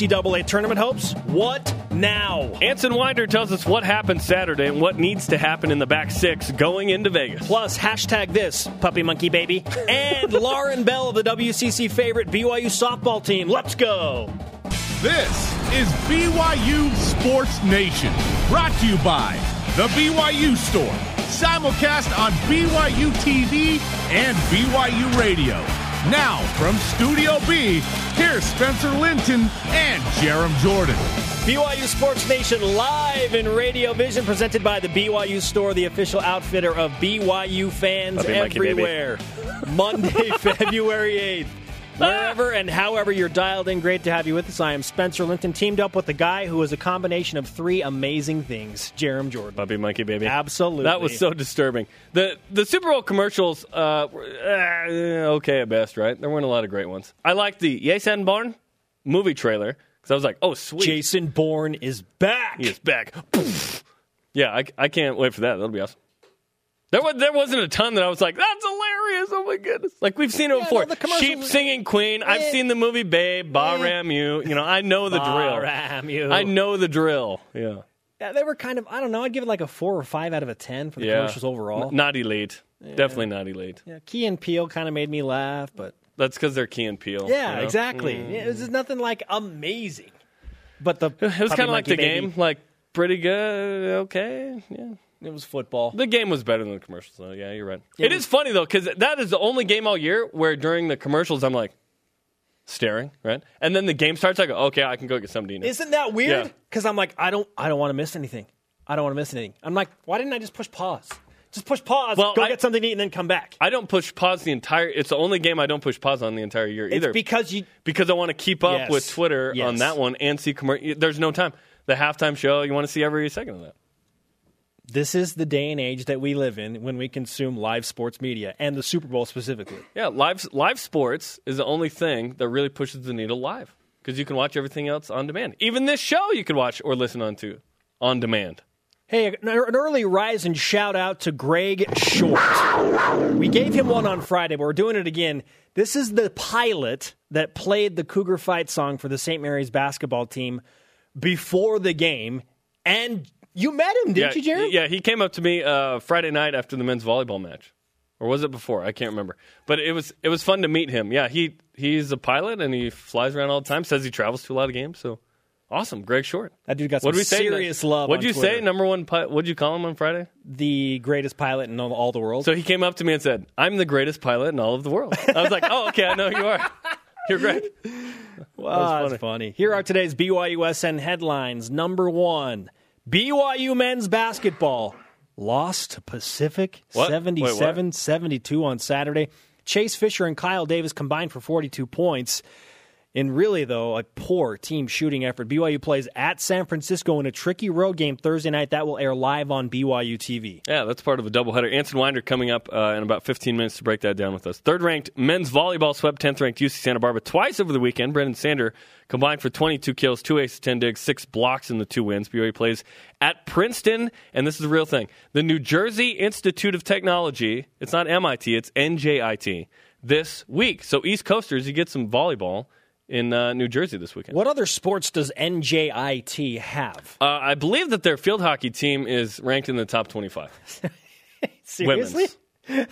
NCAA tournament hopes? What now? Anson Winder tells us what happened Saturday and what needs to happen in the back six going into Vegas. Plus, hashtag this, puppy monkey baby, and Lauren Bell of the WCC favorite BYU softball team. Let's go. This is BYU Sports Nation, brought to you by The BYU Store, simulcast on BYU TV and BYU Radio. Now, from Studio B, here's Spencer Linton and Jarom Jordan. BYU Sports Nation live in Radio Vision, presented by the BYU Store, the official outfitter of BYU fans Puppy monkey, everywhere. Monday, February 8th. Wherever and however you're dialed in, great to have you with us. I am Spencer Linton, teamed up with the guy who is a combination of three amazing things, Jarom Jordan. Puppy monkey baby. Absolutely. That was so disturbing. The the Super Bowl commercials, uh, were, uh, okay at best, right? There weren't a lot of great ones. I liked the Jason Bourne movie trailer because I was like, oh sweet, Jason Bourne is back. he is back. yeah, I, I can't wait for that. That'll be awesome. There was there wasn't a ton that I was like, that's hilarious. Oh my goodness! Like we've seen it Yeah, before. no, Sheep singing Queen. I've Eh. seen the movie Babe, Baa-Ram-Ewe. You know, I know the drill. Ram you. I know the drill. Yeah. Yeah, they were kind of, I don't know, I'd give it like a four or five out of a 10 for the yeah. commercials overall. N- not elite. Definitely not elite. yeah, Key and Peele kind of made me laugh, but That's because they're Key and Peele. yeah, you know? exactly. Yeah, it was just nothing like amazing. But the It was kind of like the game, like pretty good, okay. Yeah, It was football. the game was better than the commercials. though. yeah, you're right. it is funny though because that is the only game all year where during the commercials I'm like staring, right, and then the game starts. I go, okay, I can go get something to eat. Isn't that weird? Because I'm like, I don't, I don't want to miss anything. I don't want to miss anything. I'm like, why didn't I just push pause? Just push pause, Well, go I- get something to eat, and then come back. I don't push pause the entire. It's the only game I don't push pause on the entire year it's either. because you. because I want to keep up Yes. with Twitter Yes. on that one and see commercial. There's no time. The halftime show, you want to see every second of that. This is the day and age that we live in when we consume live sports media and the Super Bowl specifically. Yeah, live live sports is the only thing that really pushes the needle live because you can watch everything else on demand. Even this show you can watch or listen on to on demand. Hey, an an early rise and shout out to Greg Short. We gave him one on Friday, but we're doing it again. This is the pilot that played the Cougar Fight song for the St. Mary's basketball team before the game. And you met him, didn't yeah, you, Jared? Yeah, he came up to me uh, Friday night after the men's volleyball match, or was it before? I can't remember. But it was it was fun to meet him. Yeah, he he's a pilot and he flies around all the time. Says he travels to a lot of games. So awesome, Greg Short. That dude got some we say? serious love. What'd you Twitter. say? Number one. Pi- what'd you call him on Friday? The greatest pilot in all, the world. So he came up to me and said, "I'm the greatest pilot in all of the world." I was like, "Oh, okay, I know you are. You're great." Wow, that's funny. Here are today's BYUSN headlines. Number one BYU men's basketball lost to Pacific What? Wait, 77 72 on Saturday. Chase Fischer and Kyle Davis combined for 42 points. In really, though, a poor team shooting effort. BYU plays at San Francisco in a tricky road game Thursday night. That will air live on BYU TV. Yeah, that's part of a doubleheader. Anson Winder coming up uh, in about 15 minutes to break that down with us. Third ranked men's volleyball swept 10th ranked UC Santa Barbara twice over the weekend. Brendan Sander combined for 22 kills, two aces, 10 digs, six blocks in the two wins. BYU plays at Princeton, and this is the real thing the New Jersey Institute of Technology. It's not MIT, it's NJIT this week. So, East Coasters, you get some volleyball in uh, New Jersey this weekend. What other sports does NJIT have? Uh, I believe that their field hockey team is ranked in the top 25. Seriously?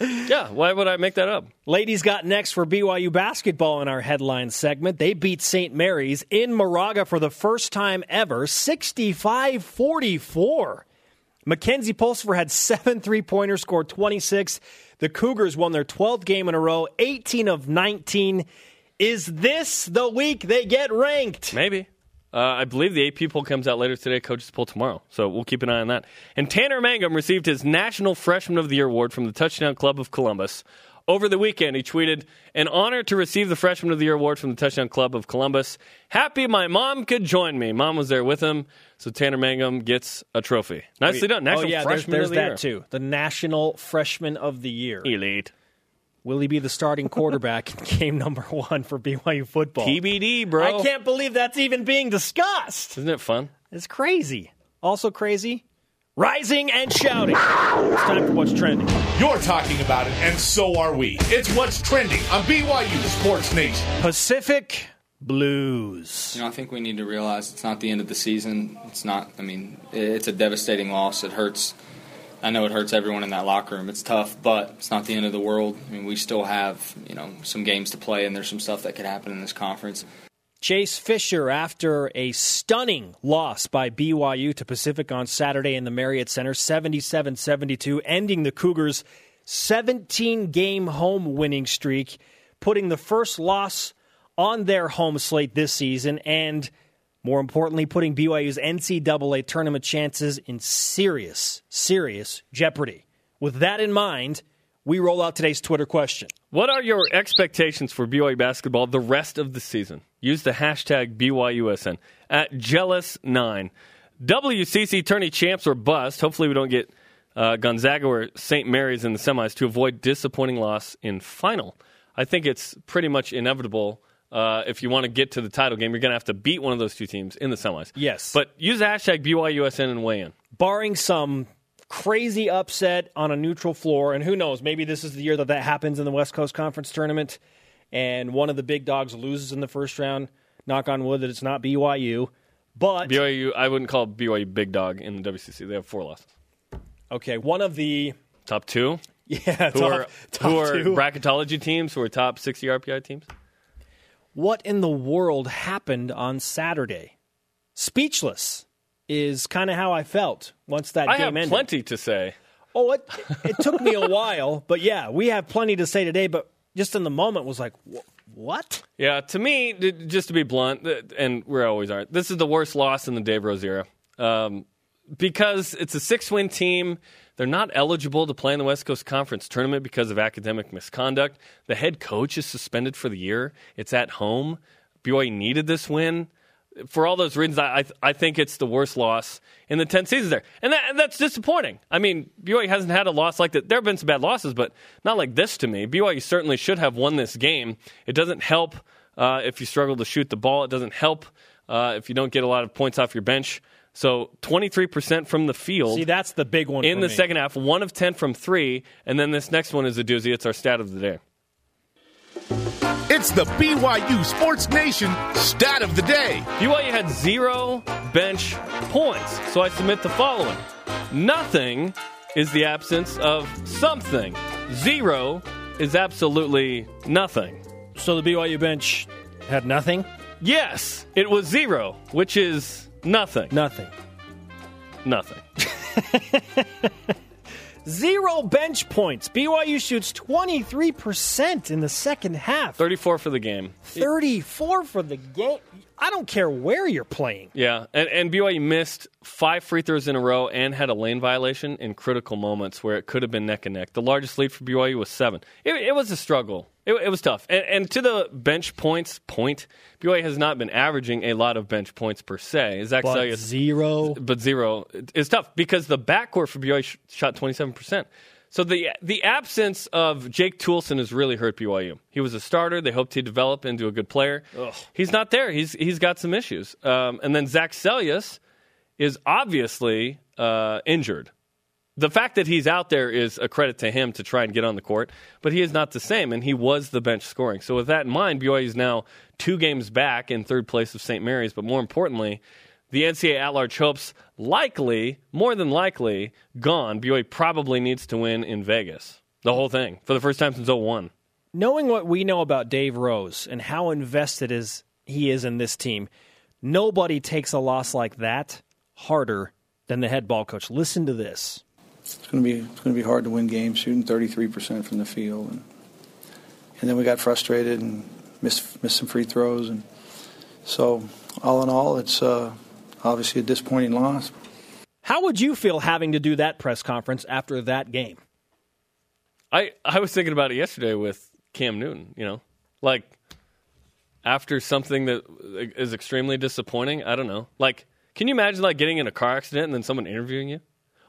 Yeah, why would I make that up? Ladies got next for BYU basketball in our headline segment. They beat St. Mary's in Moraga for the first time ever, 65 44. Mackenzie Pulsipher had seven three pointers, scored 26. The Cougars won their 12th game in a row, 18 of 19. Is this the week they get ranked? Maybe. Uh, I believe the AP poll comes out later today, coaches poll tomorrow. So we'll keep an eye on that. And Tanner Mangum received his National Freshman of the Year award from the Touchdown Club of Columbus. Over the weekend, he tweeted, An honor to receive the Freshman of the Year award from the Touchdown Club of Columbus. Happy my mom could join me. Mom was there with him, so Tanner Mangum gets a trophy. Nicely done. National oh, yeah, there's, Freshman there's of the that Year. too. The National Freshman of the Year. Elite. Will he be the starting quarterback in game number one for BYU football? TBD, bro. I can't believe that's even being discussed. Isn't it fun? It's crazy. Also crazy, rising and shouting. It's time for what's trending. You're talking about it, and so are we. It's what's trending on BYU Sports Nation. Pacific Blues. You know, I think we need to realize it's not the end of the season. It's not. I mean, it's a devastating loss. It hurts. I know it hurts everyone in that locker room. It's tough, but it's not the end of the world. I mean, we still have you know some games to play, and there's some stuff that could happen in this conference. Chase Fischer, after a stunning loss by BYU to Pacific on Saturday in the Marriott Center, 77 72, ending the Cougars' 17 game home winning streak, putting the first loss on their home slate this season, and more importantly, putting BYU's NCAA tournament chances in serious, serious jeopardy. With that in mind, we roll out today's Twitter question. What are your expectations for BYU basketball the rest of the season? Use the hashtag BYUSN at Jealous9. WCC tourney champs or bust. Hopefully, we don't get uh, Gonzaga or St. Mary's in the semis to avoid disappointing loss in final. I think it's pretty much inevitable. Uh, if you want to get to the title game, you're going to have to beat one of those two teams in the semis. Yes. But use the hashtag BYUSN and weigh in. Barring some crazy upset on a neutral floor, and who knows, maybe this is the year that that happens in the West Coast Conference tournament, and one of the big dogs loses in the first round. Knock on wood that it's not BYU, but BYU, I wouldn't call BYU big dog in the WCC. They have four losses. okay, one of the Top two, yeah who top, are top who are bracketology teams, who are top 60 RPI teams. What in the world happened on Saturday? Speechless is kind of how I felt once that I game have ended. plenty to say. Oh, it, it took me a while, but yeah, we have plenty to say today. But just in the moment, was like, "Wh- what? Yeah, to me, just to be blunt, and we always are, this is the worst loss in the Dave Rose era. Um, because it's a six win team. They're not eligible to play in the West Coast Conference tournament because of academic misconduct. The head coach is suspended for the year. It's at home. BYU needed this win. For all those reasons, I, I, I think it's the worst loss in the 10 seasons there. And, that, and that's disappointing. I mean, BYU hasn't had a loss like that. There have been some bad losses, but not like this to me. BYU certainly should have won this game. It doesn't help uh, if you struggle to shoot the ball, it doesn't help uh, if you don't get a lot of points off your bench. So 23% from the field See, that's the big one in for the me. second half, one of 10 from three, and then this next one is a doozy. It's our stat of the day. It's the BYU Sports Nation stat of the day. BYU had zero bench points, so I submit the following Nothing is the absence of something, zero is absolutely nothing. So the BYU bench had nothing, Yes, it was zero, which is nothing. nothing, Nothing. zero bench points. BYU shoots twenty three percent in the second half, 34 for the game. thirty four for the game. I don't care where you're playing. Yeah, and, and BYU missed five free throws in a row and had a lane violation in critical moments where it could have been neck and neck. The largest lead for BYU was seven. It, it was a struggle. It, it was tough. And, and to the bench points point, BYU has not been averaging a lot of bench points per se. Zach But Seljaas- zero. but zero is tough because the backcourt for BYU sh- shot 27%. So the the absence of Jake Toolson has really hurt BYU. He was a starter. They hoped he'd develop into a good player. He's not there. He's he's got some issues. Um, and then Zach Seljaas is obviously uh, injured. The fact that he's out there is a credit to him to try and get on the court, but he is not the same, and he was the bench scoring. So with that in mind, BYU is now two games back in third place of St. Mary's, but more importantly, the NCAA at-large hopes likely, more than likely, gone. BYU probably needs to win in Vegas. The whole thing for the first time since 01. knowing what we know about Dave Rose and how invested is he is in this team, nobody takes a loss like that harder than the head ball coach. Listen to this. It's going to be it's going to be hard to win games shooting 33% from the field, and and then we got frustrated and missed missed some free throws, and so all in all, it's uh, obviously a disappointing loss. How would you feel having to do that press conference after that game? I, I was thinking about it yesterday with Cam Newton, you know, like after something that is extremely disappointing. I don't know. Like, can you imagine like getting in a car accident and then someone interviewing you?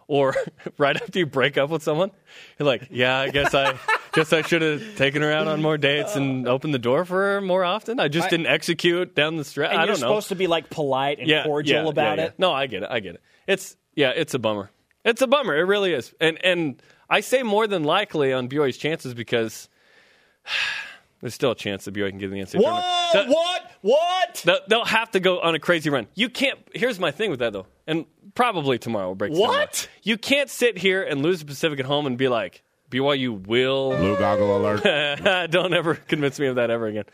Or right after you break up with someone, you're like, yeah, I guess I guess I should have taken her out on more dates and opened the door for her more often. I just didn't execute down the stretch. And I you're know. supposed to be like polite and cordial about it. No, I get it. I get it. It's yeah, it's a bummer. It's a bummer. It really is. And and I say more than likely on BYU's chances because There's still a chance that BYU can get in the NCAA Whoa! tournament. The- what? What? They'll, they'll have to go on a crazy run. You can't. Here's my thing with that though, and probably tomorrow we'll break. What? You can't sit here and lose the Pacific at home and be like BYU will. Blue goggle alert. Don't ever convince me of that ever again.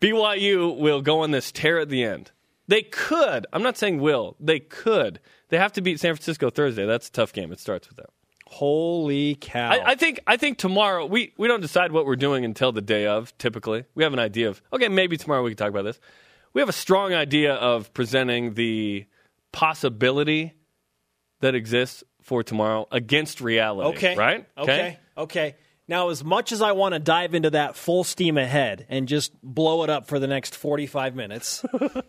BYU will go on this tear at the end. They could. I'm not saying will. They could. They have to beat San Francisco Thursday. That's a tough game. It starts with that. Holy cow! I, I think I think tomorrow we, we don't decide what we're doing until the day of. Typically, we have an idea of okay, maybe tomorrow we can talk about this. We have a strong idea of presenting the possibility that exists for tomorrow against reality. Okay. right? Okay. Okay. Now, as much as I want to dive into that full steam ahead and just blow it up for the next 45 minutes,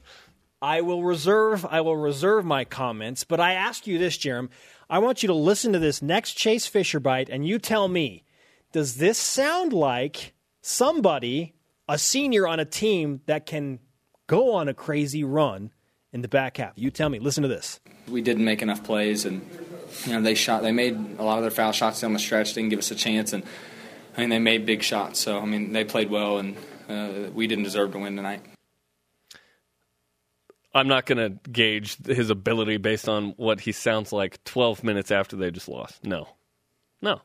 I will reserve I will reserve my comments, but I ask you this, Jarom. I want you to listen to this next Chase Fischer bite and you tell me, does this sound like somebody, a senior on a team that can go on a crazy run in the back half? You tell me. Listen to this. we didn't make enough plays, and you know they shot. They made a lot of their foul shots down the stretch, didn't give us a chance, and I mean they made big shots. So I mean they played well, and uh, we didn't deserve to win tonight. I'm not going to gauge his ability based on what he sounds like 12 minutes after they just lost. No. No.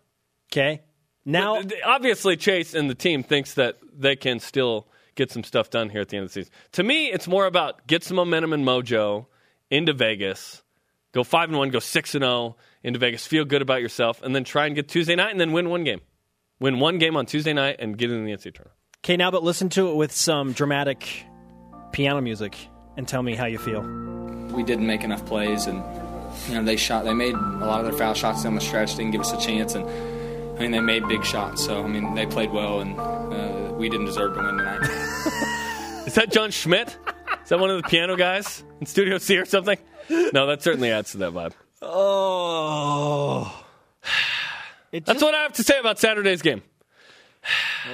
Okay. Now, But, obviously Chase and the team thinks that they can still get some stuff done here at the end of the season. To me, it's more about get some momentum and mojo into Vegas, go 5 and 1, go 6 and 0 into Vegas, feel good about yourself and then try and get Tuesday night and then win one game. Win one game on Tuesday night and get in the NCAA tournament. Okay, now but listen to it with some dramatic piano music and tell me how you feel. We didn't make enough plays, and you know they shot. They made a lot of their foul shots down the stretch, didn't give us a chance, and I mean they made big shots. So I mean they played well, and uh, we didn't deserve to win tonight. Is that Jon Schmidt? Is that one of the piano guys in Studio C or something? No, that certainly adds to that vibe. Oh. It That's what I have to say about Saturday's game.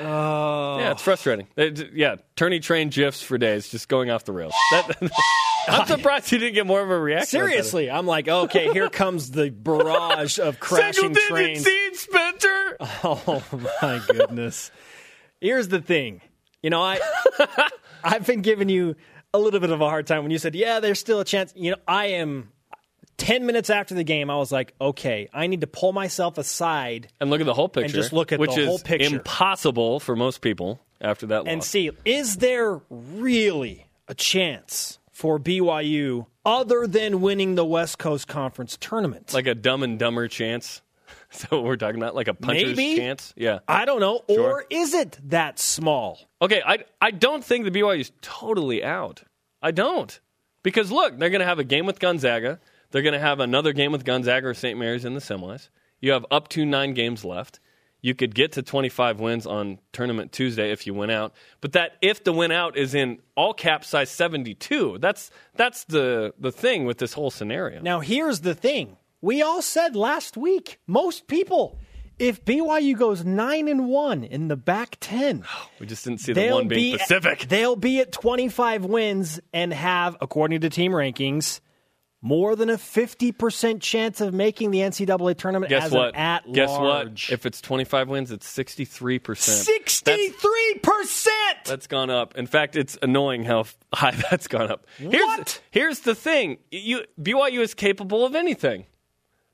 Oh. Yeah, it's frustrating. It- yeah, tourney train gifs for days, just going off the rails. That, I'm surprised you didn't get more of a reaction. Seriously, I'm like, okay, here comes the barrage of crashing trains. seed, Spencer. Oh my goodness. Here's the thing. You know, I I've been giving you a little bit of a hard time when you said, "Yeah, there's still a chance." You know, I am 10 minutes after the game, I was like, "Okay, I need to pull myself aside And look at the whole picture. And just look at which the is whole picture. impossible for most people after that and loss. see is there really a chance for BYU other than winning the West Coast Conference tournament?" like a dumb and dumber chance. Is that what we're talking about? Like a puncher's Maybe. chance? Yeah. I don't know, Sure. or is it that small? Okay, I I don't think the BYU is totally out. I don't. Because look, they're going to have a game with Gonzaga. They're going to have another game with Gonzaga or St. Mary's in the semis. You have up to 9 games left. You could get to 25 wins on tournament Tuesday if you win out. But that if the win out is in all cap size 72. That's that's the the thing with this whole scenario. Now, here's the thing. We all said last week, most people, if BYU goes 9 and 1 in the back 10, we just didn't see the one being be Pacific. they'll be at 25 wins and have according to team rankings more than a 50% chance of making the NCAA tournament Guess as what? at Guess large. what? If it's 25 wins, it's 63%. 63%. That's gone up. In fact, it's annoying how high that's gone up. Here's, What? Here's the thing: you, BYU is capable of anything.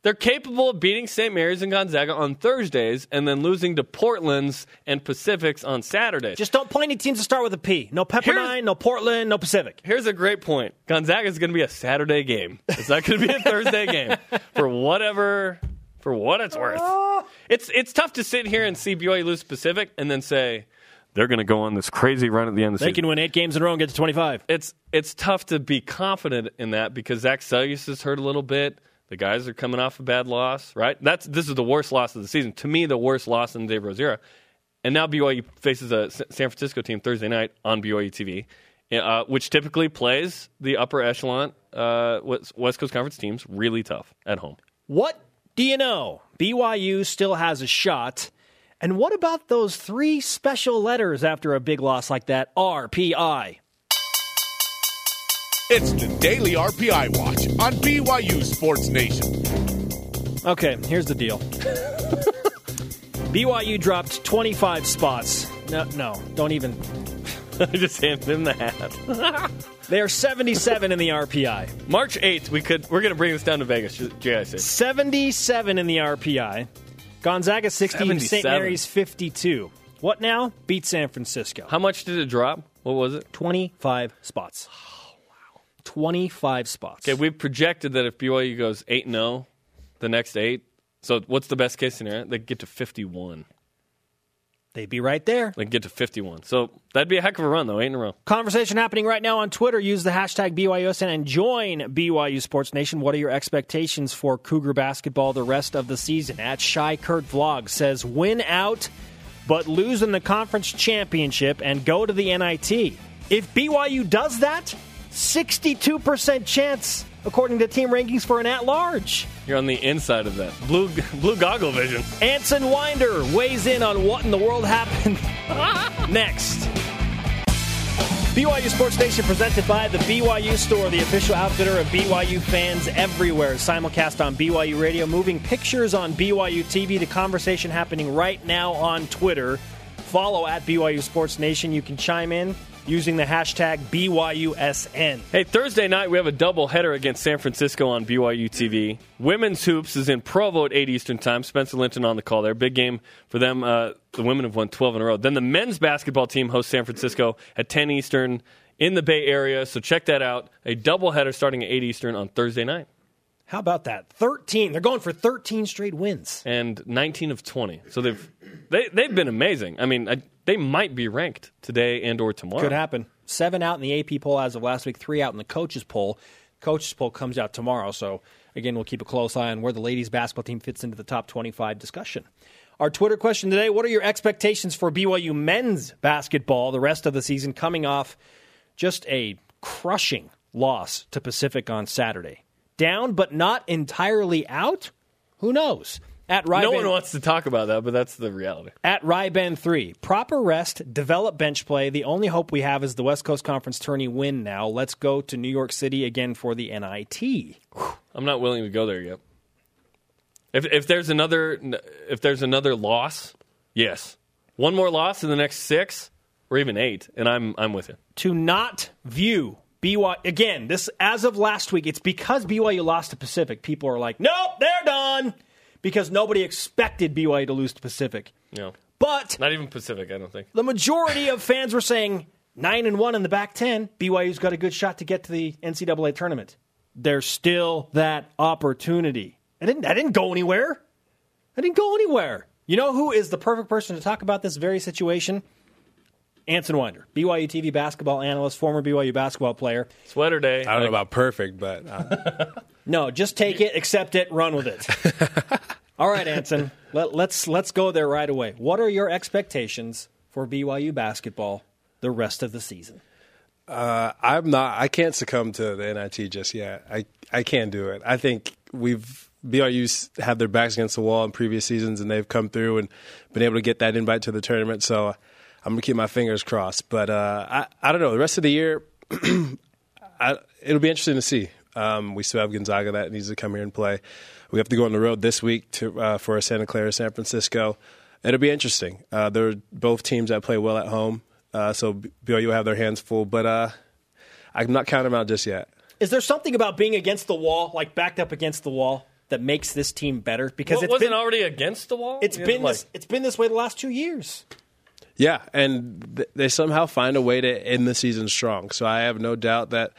They're capable of beating St. Mary's and Gonzaga on Thursdays, and then losing to Portland's and Pacific's on Saturdays. Just don't play any teams that start with a P. No Pepperdine, no Portland, no Pacific. Here's a great point: Gonzaga is going to be a Saturday game. It's not going to be a Thursday game for whatever, for what it's worth. Ah. It's it's tough to sit here and see BYU lose Pacific and then say they're going to go on this crazy run at the end of the They season. They can win eight games in a row and get to 25. it's it's tough to be confident in that because Zach Seljaas is hurt a little bit. The guys are coming off a bad loss, right? That's this is the worst loss of the season. To me, the worst loss in Dave Rose era. And now BYU faces a San Francisco team Thursday night on BYU TV, uh, which typically plays the upper echelon uh, West West Coast Conference teams really tough at home. What do you know? BYU still has a shot. And what about those three special letters after a big loss like that? RPI. It's the Daily RPI Watch on BYU Sports Nation. Okay, here's the deal. BYU dropped 25 spots no, no, don't even. I just handed him the hat. They are 77 in the RPI. March 8th, we could we're going to bring this down to Vegas. JIC. 77 in the RPI. Gonzaga 60, St. Mary's 52. What now? Beat San Francisco. How much did it drop? What was it? 25 spots. Oh, wow. 25 spots. Okay, we've projected that if BYU goes 8 0 the next 8, so what's the best case scenario? They get to 51. They'd be right there. They get to 51. So that'd be a heck of a run, though, 8 in a row. Conversation happening right now on Twitter. Use the hashtag BYUSN and join BYU Sports Nation. What are your expectations for Cougar basketball the rest of the season? At Shy Kurt Vlog says win out, but lose in the conference championship and go to the NIT. If BYU does that, 62% chance, according to team rankings, for an at large. You're on the inside of that. Blue blue goggle vision. Anson Winder weighs in on what in the world happened next. BYU Sports Nation presented by the BYU Store, the official outfitter of BYU fans everywhere. Simulcast on BYU Radio, moving pictures on BYU TV. The conversation happening right now on Twitter. Follow at BYU Sports Nation. You can chime in using the hashtag BYUSN. Hey, Thursday night we have a double header against San Francisco on BYU TV. Women's hoops is in Provo at 8 Eastern Time. Spencer Linton on the call there. Big game for them. Uh, the women have won 12 in a row. Then the men's basketball team hosts San Francisco at 10 Eastern in the Bay Area. So check that out. A double header starting at 8 Eastern on Thursday night. How about that? 13. They're going for 13 straight wins. And 19 of 20. So they've they, they've been amazing. I mean, I, they might be ranked today and or tomorrow. Could happen. Seven out in the AP poll as of last week, three out in the coaches poll. Coaches poll comes out tomorrow, so again, we'll keep a close eye on where the ladies basketball team fits into the top 25 discussion. Our Twitter question today What are your expectations for BYU men's basketball the rest of the season coming off just a crushing loss to Pacific on Saturday? Down, but not entirely out? Who knows? At No one wants to talk about that, but that's the reality. at Ryben 3. Proper rest, develop bench play. The only hope we have is the West Coast Conference tourney win now. Let's go to New York City again for the NIT. I'm not willing to go there yet. If if there's another if there's another loss, yes, one more loss in the next six or even eight, and I'm I'm with you. To not view BYU again, this as of last week, it's because BYU lost to Pacific. People are like, "Nope, they're done." Because nobody expected BYU to lose to Pacific. No, But not even Pacific. I don't think. the majority of fans were saying nine and one in the back ten. BYU's got a good shot to get to the NCAA tournament. There's still that opportunity. I didn't. I didn't go anywhere. I didn't go anywhere. You know who is the perfect person to talk about this very situation? Anson Winder, BYU TV basketball analyst, former BYU basketball player. Sweater day. I don't know about perfect, but uh, No, just take it, accept it, run with it. All right, Anson, let, let's let's go there right away. What are your expectations for BYU basketball the rest of the season? I'm not. I can't succumb to the NIT just yet. I I can't do it. I think we've BYU's had their backs against the wall in previous seasons, and they've come through and been able to get that invite to the tournament. So I'm gonna keep my fingers crossed. But uh, I I don't know. The rest of the year, I, it'll be interesting to see. Um, we still have Gonzaga that needs to come here and play. We have to go on the road this week to uh, for Santa Clara, San Francisco. It'll be interesting. Uh, they're both teams that play well at home, uh, so BYU will have their hands full. But uh, I'm not counting them out just yet. Is there something about being against the wall, like backed up against the wall, that makes this team better? Because What, it's wasn't been already against the wall. it's You know, been like- this, it's been this way the last two years. Yeah, and th- they somehow find a way to end the season strong. So I have no doubt that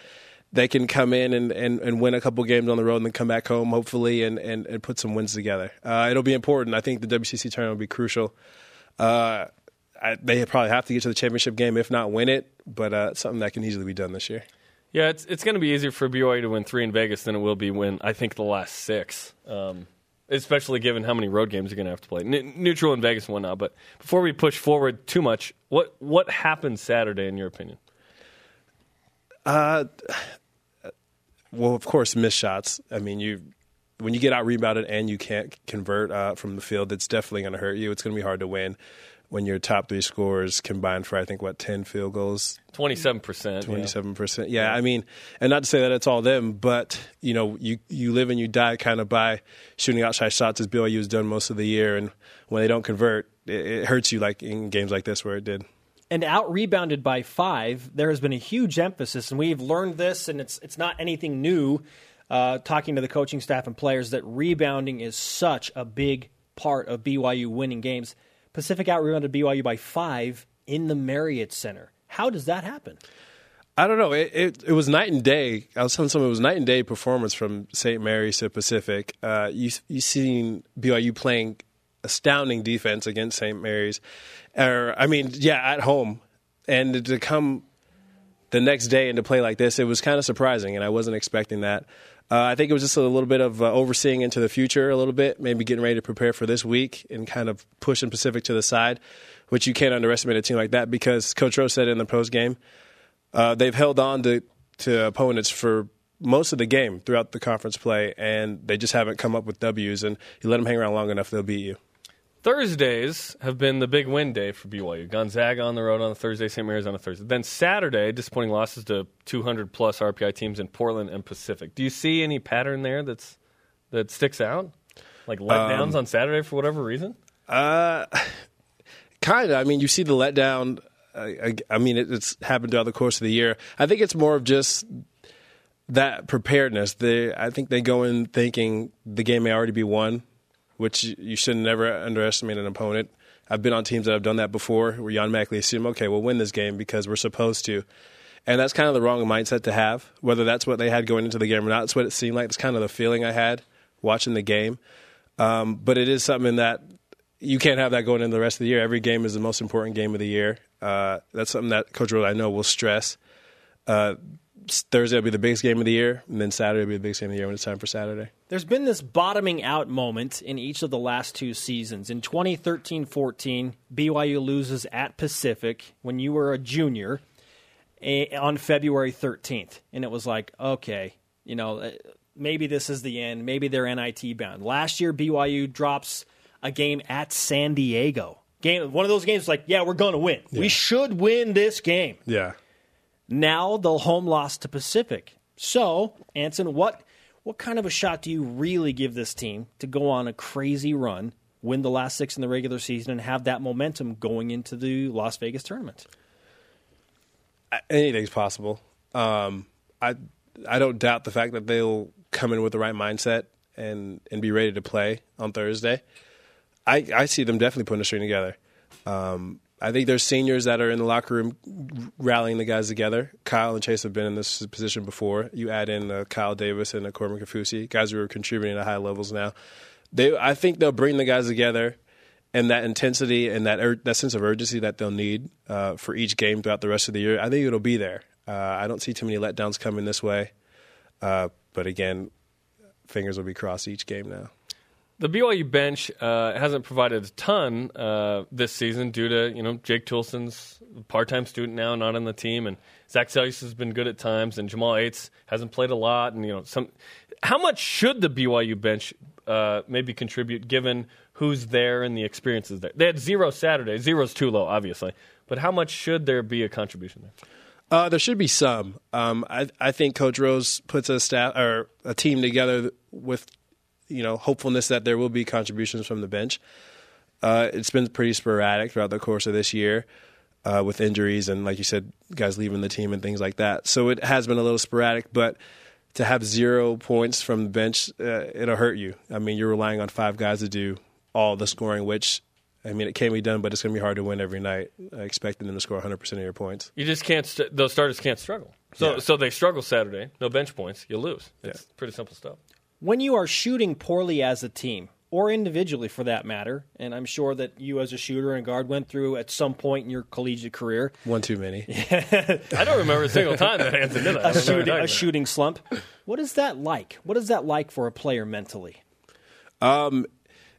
they can come in and, and, and win a couple games on the road and then come back home, hopefully, and, and, and put some wins together. Uh, it'll be important. I think the WCC tournament will be crucial. Uh, I, they probably have to get to the championship game, if not win it, but uh, something that can easily be done this year. Yeah, it's it's going to be easier for BYU to win three in Vegas than it will be win I think the last six. Um, especially given how many road games you're going to have to play. N- neutral in Vegas and whatnot. But before we push forward too much, what what happened Saturday in your opinion? Uh, well, of course, missed shots. I mean, you when you get out rebounded and you can't convert uh, from the field, it's definitely going to hurt you. It's going to be hard to win when your top three scorers combined for I think what ten field goals, Twenty seven percent. twenty seven percent. Yeah, I mean, and not to say that it's all them, but you know, you you live and you die kind of by shooting outside shots as BYU has done most of the year, and when they don't convert, it, it hurts you like in games like this where it did. and out rebounded by five, there has been a huge emphasis, and we've learned this, and it's it's not anything new. Uh, talking to the coaching staff and players, that rebounding is such a big part of BYU winning games. Pacific outrebounded BYU by five in the Marriott Center. How does that happen? I don't know. It, it, it was night and day. I was telling someone it was night and day performance from St. Mary's to Pacific. Uh, you you seen BYU playing astounding defense against St. Mary's, or I mean, yeah, at home, and to come the next day and to play like this, it was kind of surprising, and I wasn't expecting that. Uh, I think it was just a little bit of uh, overseeing into the future a little bit, maybe getting ready to prepare for this week and kind of pushing Pacific to the side, which you can't underestimate a team like that because Coach Rose said in the post game uh, they've held on to, to opponents for most of the game throughout the conference play, and they just haven't come up with W's. And you let them hang around long enough, they'll beat you. Thursdays have been the big win day for BYU. Gonzaga on the road on a Thursday, St. Mary's on a Thursday. Then Saturday, disappointing losses to 200 plus RPI teams in Portland and Pacific. Do you see any pattern there that's that sticks out? Like letdowns um, on Saturday for whatever reason? Uh, kind of. I mean, you see the letdown I, I mean, it, it's happened throughout the course of the year. I think it's more of just that preparedness. They, I think they go in thinking the game may already be won, which you should never underestimate an opponent. I've been on teams that have done that before, where you automatically assume, okay, we'll win this game because we're supposed to. And that's kind of the wrong mindset to have. Whether that's what they had going into the game or not, it's what it seemed like. It's kind of the feeling I had watching the game. Um, but it is something that you can't have that going into the rest of the year. Every game is the most important game of the year. Uh, that's something that Coach Rose I know will stress. Uh, Thursday will be the biggest game of the year, and then Saturday will be the biggest game of the year when it's time for Saturday. There's been this bottoming out moment in each of the last two seasons. In 2013 14, BYU loses at Pacific when you were a junior on February 13th. And it was like, okay, you know, uh, maybe this is the end. Maybe they're NIT bound. Last year, BYU drops a game at San Diego game, one of those games like, yeah, we're going to win. Yeah. We should win this game. Yeah. Now the home loss to Pacific. So, Anson, what what kind of a shot do you really give this team to go on a crazy run, win the last six in the regular season, and have that momentum going into the Las Vegas tournament? Anything's possible. Um, I I don't doubt the fact that they'll come in with the right mindset and and be ready to play on Thursday. I, I see them definitely putting a string together. Um, I think there's seniors that are in the locker room rallying the guys together. Kyle and Chase have been in this position before. You add in uh, Kyle Davis and uh, Corbin Kaufusi, guys who are contributing at high levels now. They, I think they'll bring the guys together and that intensity and that ur- that sense of urgency that they'll need uh, for each game throughout the rest of the year. I think it'll be there. Uh, I don't see too many letdowns coming this way. Uh, but again, fingers will be crossed each game now. The BYU bench uh, hasn't provided a ton uh, this season due to you know Jake Toolson's part-time student now, not on the team, and Zach Seljaas has been good at times, and Jamal Aytes hasn't played a lot, and you know some. How much should the BYU bench uh, maybe contribute given who's there and the experiences there? They had zero Saturday. Zero's too low, obviously, but how much should there be a contribution there? Uh, there should be some. Um, I, I, think Coach Rose puts a staff or a team together with you know hopefulness that there will be contributions from the bench. Uh, it's been pretty sporadic throughout the course of this year uh, with injuries and, like you said, guys leaving the team and things like that. So it has been a little sporadic, but to have zero points from the bench, uh, it'll hurt you. I mean, you're relying on five guys to do all the scoring, which I mean, it can be done, but it's going to be hard to win every night. expecting them to score 100 percent of your points. You just can't. St- those starters can't struggle. So, yeah. so they struggle Saturday. No bench points. You lose. It's yeah. pretty simple stuff when you are shooting poorly as a team, or individually for that matter, and I'm sure that you as a shooter and guard went through at some point in your collegiate career. One too many. I don't remember a single time that Anthony did that. A, shooting, a shooting slump. What is that like? What is that like for a player mentally? Um,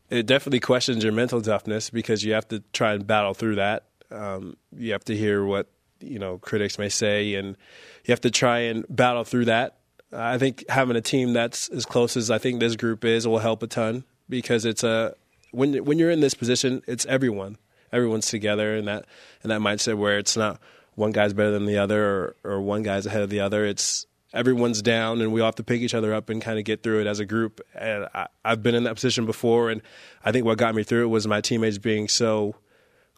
it definitely questions your mental toughness because you have to try and battle through that. Um, you have to hear what you know critics may say, and you have to try and battle through that I think having a team that's as close as I think this group is will help a ton because it's a when when you're in this position, it's everyone. Everyone's together in that in that mindset where it's not one guy's better than the other or, or one guy's ahead of the other. It's everyone's down and we all have to pick each other up and kind of get through it as a group. And I, I've been in that position before, and I think what got me through it was my teammates being so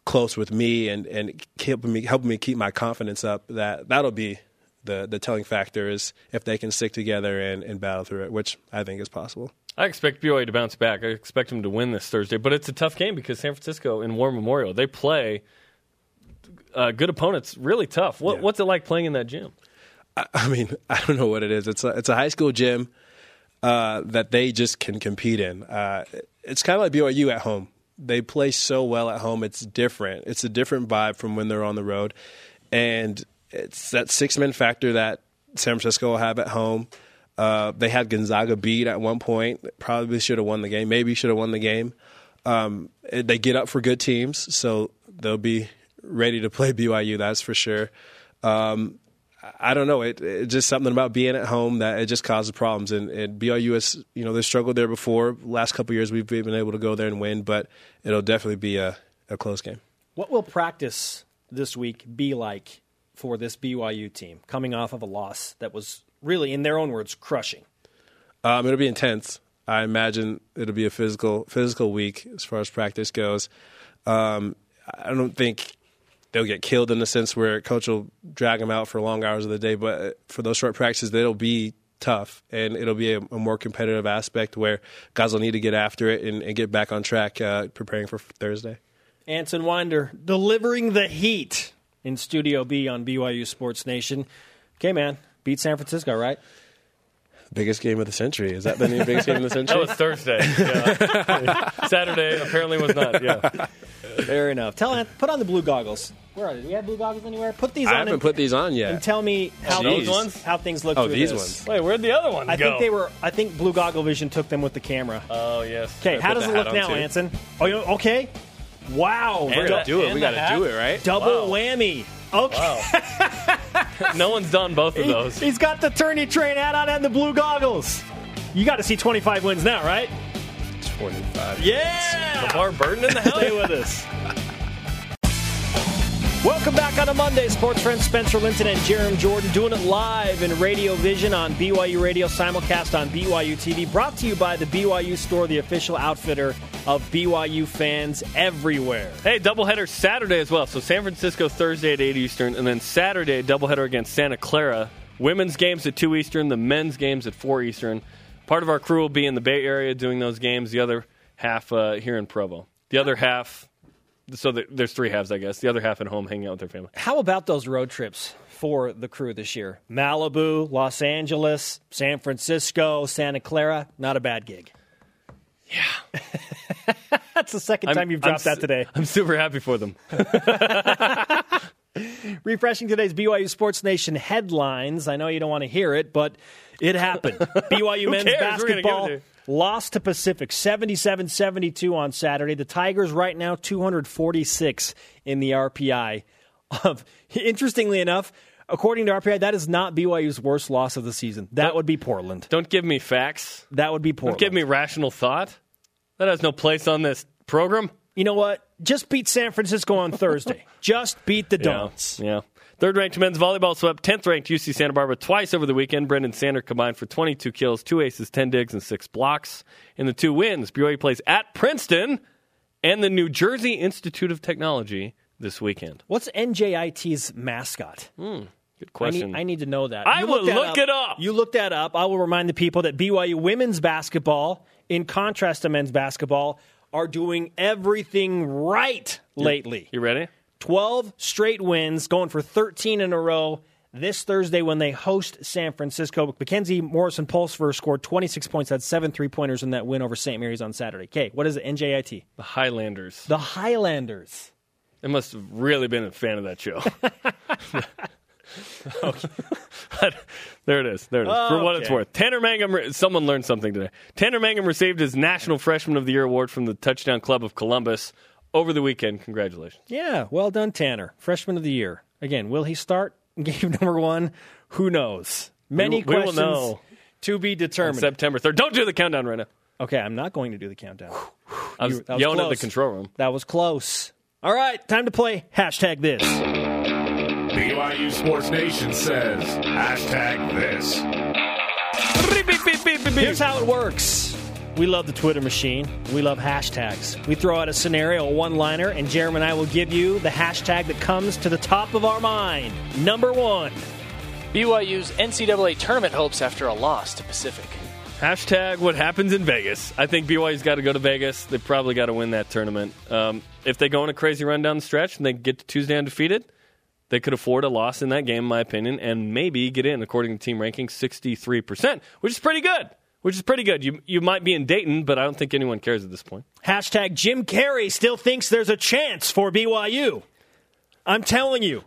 close with me and and helping me helping me keep my confidence up. That that'll be the the telling factor is if they can stick together and, and battle through it, which I think is possible. I expect BYU to bounce back. I expect them to win this Thursday, but it's a tough game because San Francisco in War Memorial they play uh, good opponents, really tough. What, Yeah. What's it like playing in that gym? I mean, I don't know what it is. It's a, it's a high school gym uh, that they just can compete in. Uh, it's kind of like BYU at home. They play so well at home. It's different. It's a different vibe from when they're on the road, and it's that six man factor that San Francisco will have at home. Uh, they had Gonzaga beat at one point. Probably should have won the game. Maybe should have won the game. Um, they get up for good teams, so they'll be ready to play BYU. That's for sure. Um, I don't know. It, it's just something about being at home that it just causes problems. And, and BYU has, you know, they struggled there before. Last couple years, we've been able to go there and win, but it'll definitely be a, a close game. What will practice this week be like for this BYU team coming off of a loss that was really, in their own words, crushing? Um, it'll be intense. I imagine it'll be a physical physical week as far as practice goes. Um, I don't think they'll get killed in the sense where coach will drag them out for long hours of the day, but for those short practices, they'll be tough and it'll be a, a more competitive aspect where guys will need to get after it and, and get back on track uh, preparing for Thursday. Anson Winder delivering the heat in Studio B on BYU Sports Nation. Okay, man, beat San Francisco, right? Biggest game of the century. Is that the new biggest game of the century? That century? was Thursday. Yeah. Saturday apparently was not. Yeah. Fair enough. Tell Ant, put on the blue goggles. Where are they? Do we have blue goggles anywhere? Put these I on haven't and, put these on yet. and tell me how those these ones? how things look. Oh, through these this. ones. Wait, where'd the other ones I go? think they were. I think Blue Goggle Vision took them with the camera. Oh yes. Okay, how does it look now, too. Anson? Oh, okay. Wow, we And gotta do it. We got to do it, right? double Wow. whammy. Okay, No one's done both of those. he's got the tourney train hat on and the blue goggles. You got to see 25 wins now, right? 25. Yeah. LeVar Burton in the house. Stay with us. Welcome back on a Monday. Sports friends Spencer Linton and Jarom Jordan doing it live in Radio Vision on BYU Radio, simulcast on BYU TV. Brought to you by the BYU Store, the official outfitter of BYU fans everywhere. Hey, doubleheader Saturday as well. So San Francisco Thursday at 8 Eastern, and then Saturday, doubleheader against Santa Clara. Women's games at 2 Eastern, the men's games at 4 Eastern. Part of our crew will be in the Bay Area doing those games, the other half uh, here in Provo. The other half, so there- there's three halves, I guess. The other half at home hanging out with their family. How about those road trips for the crew this year? Malibu, Los Angeles, San Francisco, Santa Clara. Not a bad gig. Yeah. That's the 2nd time you've dropped I'm that today. I'm super happy for them. Refreshing today's BYU Sports Nation headlines. I know you don't want to hear it, but it happened. BYU men's cares? We're gonna give it basketball lost to Pacific 77 72 on Saturday. The Tigers, right now, 246 in the RPI. Of Interestingly enough, according to RPI, that is not BYU's worst loss of the season. That would be Portland. Don't give me facts. That would be Portland. Don't give me rational thought. That has no place on this program. You know what? Just beat San Francisco on Thursday. Just beat the Dons. Yeah. Third ranked men's volleyball swept 10th ranked UC Santa Barbara twice over the weekend. Brendan Sander combined for 22 kills, two aces, 10 digs, and six blocks. In the two wins, BYU plays at Princeton and the New Jersey Institute of Technology this weekend. What's NJIT's mascot? Hmm. Good I question. need, I need to know that. I You will look look it up. You look that up. I will remind the people that BYU women's basketball, in contrast to men's basketball, are doing everything right lately. you ready? 12 straight wins, going for 13 in a row this Thursday when they host San Francisco. Mackenzie Morrison Pulsipher scored 26 points, had seven three pointers in that win over St. Mary's on Saturday. Okay, what is it? NJIT. The Highlanders. The Highlanders. I must have really been a fan of that show. there it is. There it is. For what it's worth. Tanner Mangum, re- someone learned something today. Tanner Mangum received his National Freshman of the Year award from the Touchdown Club of Columbus over the weekend. Congratulations. Yeah, well done, Tanner. Freshman of the year. Again, will he start game number one? Who knows? Many we will questions know. to be determined. September 3rd. Don't do the countdown right now. okay, I'm not going to do the countdown. I was, You- was yelling at the control room. That was close. All right, time to play hashtag this. BYU Sports Nation says hashtag this. Here's how it works. We love the Twitter machine. We love hashtags. We throw out a scenario, a one liner, and Jeremy and I will give you the hashtag that comes to the top of our mind. Number one. BYU's NCAA tournament hopes after a loss to Pacific. Hashtag what happens in Vegas. I think BYU's got to go to Vegas. They probably got to win that tournament. Um, if they go on a crazy run down the stretch and they get to Tuesday undefeated, they could afford a loss in that game, in my opinion, and maybe get in, according to team rankings, 63%, which is pretty good. Which is pretty good. You, you might be in Dayton, but I don't think anyone cares at this point. Hashtag Jim Carrey still thinks there's a chance for BYU. I'm telling you,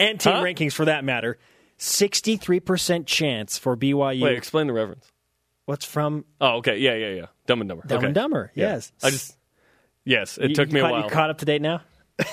and team Huh? rankings for that matter, 63% chance for BYU. Wait, explain the reference. What's from Oh, okay. Yeah, yeah, yeah. Dumb and Dumber. Dumb okay. and Dumber? Yeah. Yes. I just, yes, it You- took you me a while. You caught up to date now?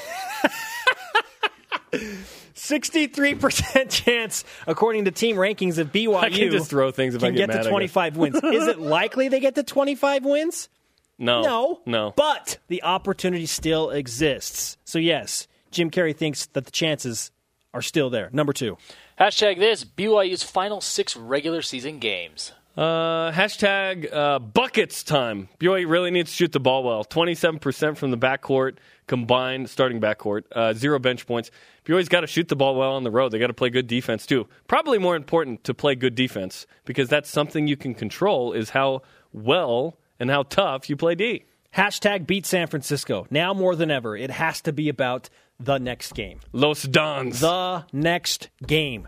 63% chance, according to team rankings, of BYU I can just throw things if I get get mad, to guess. 25 wins. Is it likely they get to 25 wins? no. No. No. But the opportunity still exists. So, yes, Jim Carrey thinks that the chances are still there. Number two. Hashtag this BYU's final six regular season games. Uh, hashtag uh, buckets time. BYU really needs to shoot the ball well. 27% from the backcourt combined, starting backcourt. Uh, zero bench points. BYU's got to shoot the ball well on the road. They got to play good defense too. Probably more important to play good defense because that's something you can control is how well and how tough you play D. Hashtag beat San Francisco. Now more than ever, it has to be about the next game. Los Dons. The next game.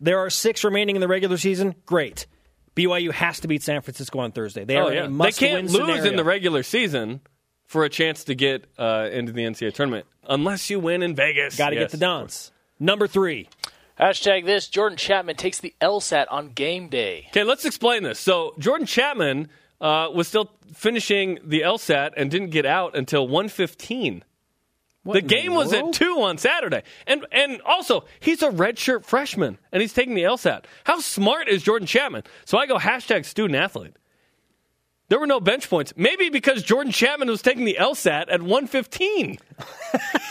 There are six remaining in the regular season. Great. BYU has to beat San Francisco on Thursday. They oh are yeah, a they must-win can't lose scenario. in the regular season for a chance to get uh, into the NCAA tournament unless you win in Vegas. Got to Yes, get the Dons. Number three. Hashtag this Jordan Chapman takes the LSAT on game day. Okay, let's explain this. So Jordan Chapman uh, was still finishing the LSAT and didn't get out until 115. The in the game was at 2 on Saturday. And and also, he's a redshirt freshman and he's taking the LSAT. How smart is Jordan Chapman? So I go hashtag student athlete. There were no bench points. Maybe because Jordan Chapman was taking the LSAT at 115.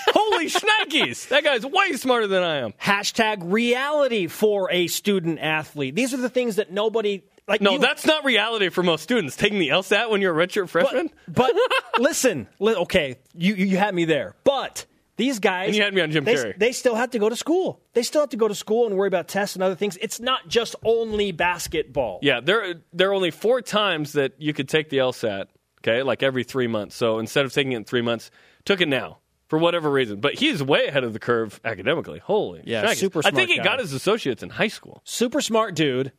Holy shnikes. That guy's way smarter than I am. Hashtag reality for a student athlete. These are the things that nobody like. No, you- that's not reality for most students. Taking the LSAT when you're a redshirt freshman? But listen, li- okay, you you had me there. But these guys, And you had me on Jim they, Carrey. They still have to go to school. They still have to go to school and worry about tests and other things. It's not just only basketball. Yeah, there there are only four times that you could take the LSAT. Okay, like every three months. So instead of taking it in three months, took it now for whatever reason. But he's way ahead of the curve academically. Holy, Yeah, super I think he guy. got his associates in high school. Super smart dude.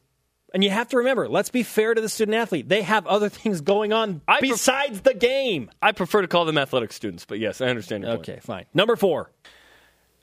And you have to remember, let's be fair to the student athlete. They have other things going on I pref- besides the game. I prefer to call them athletic students, but yes, I understand your point. Okay, fine. Number four.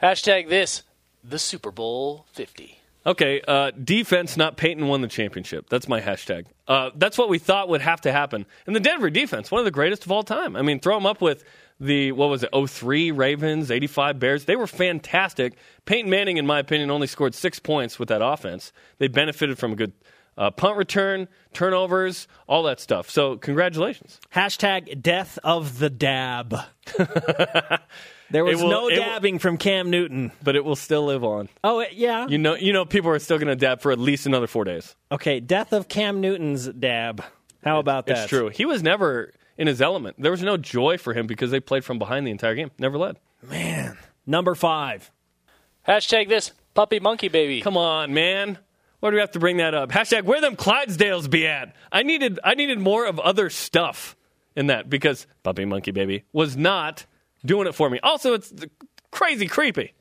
Hashtag this the Super Bowl 50. Okay, uh, defense, not Peyton won the championship. That's my hashtag. Uh, that's what we thought would have to happen. And the Denver defense, one of the greatest of all time. I mean, throw them up with the, what was it, 03 Ravens, 85 Bears. They were fantastic. Peyton Manning, in my opinion, only scored six points with that offense. They benefited from a good uh, punt return, turnovers, all that stuff. So, congratulations. Hashtag death of the dab. there was will- no it will- dabbing from Cam Newton. But it will still live on. Oh, it- yeah. You know, you know, people are still going to dab for at least another four days. Okay, death of Cam Newton's dab. How about that? It's true. He was never in his element. There was no joy for him because they played from behind the entire game. Never led. Man, number five. Hashtag this puppy monkey baby. Come on, man. Why do we have to bring that up? Hashtag where them Clydesdales be at? I needed I needed more of other stuff in that because Puppy Monkey Baby was not doing it for me. Also, it's crazy creepy.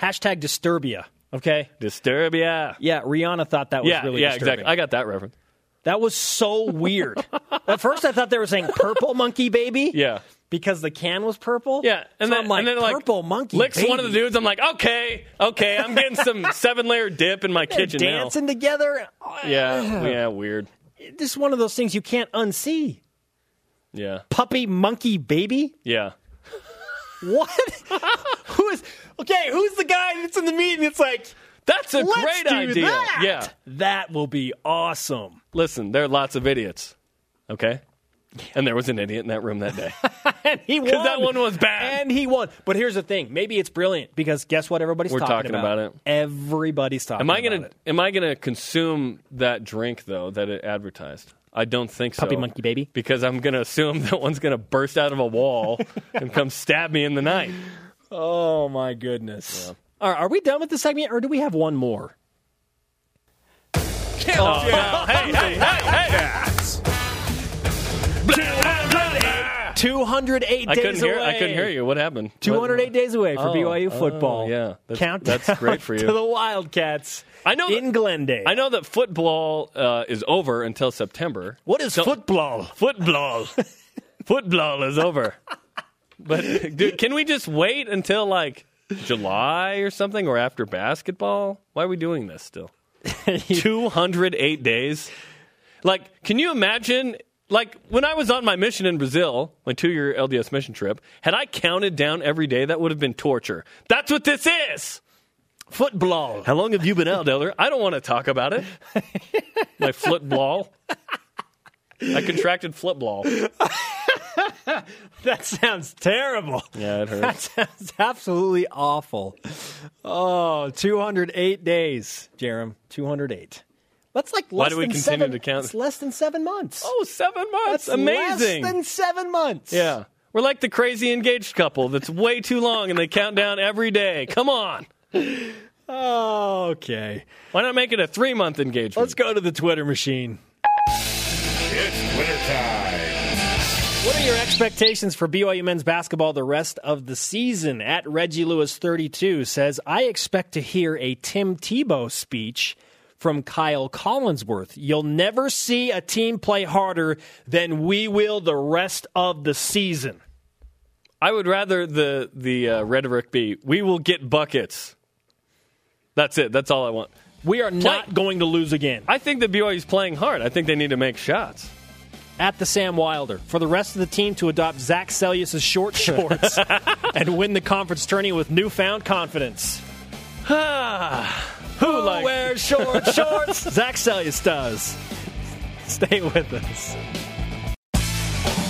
Hashtag Disturbia. Okay. Disturbia. Yeah, Rihanna thought that was Yeah, really yeah, disturbing. exactly. I got that reference. That was so weird. At first, I thought they were saying "purple monkey baby." Yeah. Because the can was purple. Yeah, and so then, I'm like, and then like purple monkey licks baby. one of the dudes. I'm like, okay, okay, I'm getting some seven layer dip in my They're kitchen now. dancing together. Yeah, yeah, weird. This is one of those things you can't unsee. Yeah, Puppy monkey baby. yeah. What? Who is? Okay, who's the guy that's in the meeting? It's like, That's a great idea. that. Yeah. that will be awesome. Listen, there are lots of idiots. Okay? And there was an idiot in that room that day. And he won. that one was bad. And he won. But here's the thing: maybe it's brilliant because guess what? Everybody's We're talking, talking about it. Everybody's talking. Am I gonna it. am I gonna consume that drink though that it advertised? I don't think so. Puppy monkey baby. Because I'm going to assume that one's going to burst out of a wall and come stab me in the night. Oh my goodness. All right, are we done with the segment, or do we have one more? Oh, yeah. Hey, hey, hey, hey! 208 I days couldn't hear. away. I couldn't hear you. What happened? 208 days away for Oh, BYU oh, football. yeah. That's- Countdown that's great for you. to the Wildcats. I know in that- Glendale. I know that football uh, is over until September. What is So- football? Football. Football is over. But dude, can we just wait until like July or something or after basketball? Why are we doing this still? 208 days. Like, can you imagine like when I was on my mission in Brazil, my 2-year LDS mission trip, had I counted down every day that would have been torture. That's what this is. Football. How long have you been out, Elder? I don't want to talk about it. My football. I contracted football. That sounds terrible. Yeah, it hurts. That sounds absolutely awful. Oh, 208 days, Jarom. 208. That's like less Why do we than continue seven, to count? It's less than seven months. Oh, seven months. That's Amazing. Less than seven months. yeah. We're like the crazy engaged couple that's way too long and they count down every day. Come on. Okay. Why not make it a three month engagement? Let's go to the Twitter machine. It's Twitter time. What are your expectations for BYU men's basketball the rest of the season? At Reggie Lewis 32 says, I expect to hear a Tim Tebow speech from Kyle Collinsworth. You'll never see a team play harder than we will the rest of the season. I would rather the the uh, rhetoric be we will get buckets. That's it. That's all I want. We are not going to lose again. I think the that is playing hard. I think they need to make shots. At the Sam Wilder, for the rest of the team to adopt Zach Seljaas' short shorts and win the conference tourney with newfound confidence. Who like wears short shorts? Zach Seljaas does. Stay with us.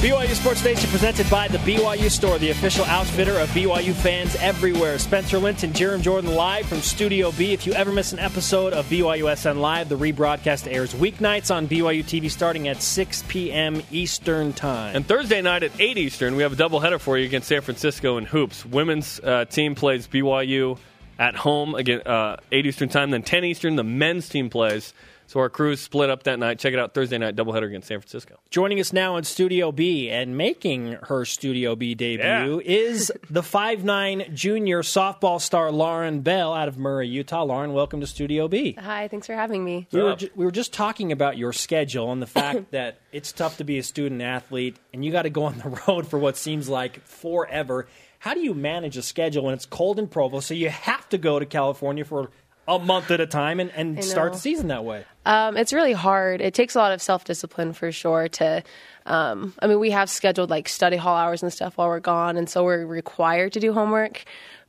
BYU Sports Nation presented by the BYU Store, the official outfitter of BYU fans everywhere. Spencer Linton, Jarom Jordan live from Studio B. If you ever miss an episode of BYU SN Live, the rebroadcast airs weeknights on BYU TV starting at 6 p.m. Eastern Time. And Thursday night at 8 Eastern, we have a doubleheader for you against San Francisco in hoops. Women's uh, team plays BYU at home again uh, 8 Eastern time. Then 10 Eastern, the men's team plays. So our crews split up that night. Check it out Thursday night doubleheader against San Francisco. Joining us now in Studio B and making her Studio B debut Yeah. is the five nine junior softball star Lauren Bell out of Murray, Utah. Lauren, welcome to Studio B. Hi, thanks for having me. We were, ju- we were just talking about your schedule and the fact that it's tough to be a student athlete and you got to go on the road for what seems like forever. How do you manage a schedule when it's cold in Provo, so you have to go to California for a month at a time and, and start the season that way? Um, it's really hard. It takes a lot of self discipline for sure. To, um, I mean, we have scheduled like study hall hours and stuff while we're gone, and so we're required to do homework.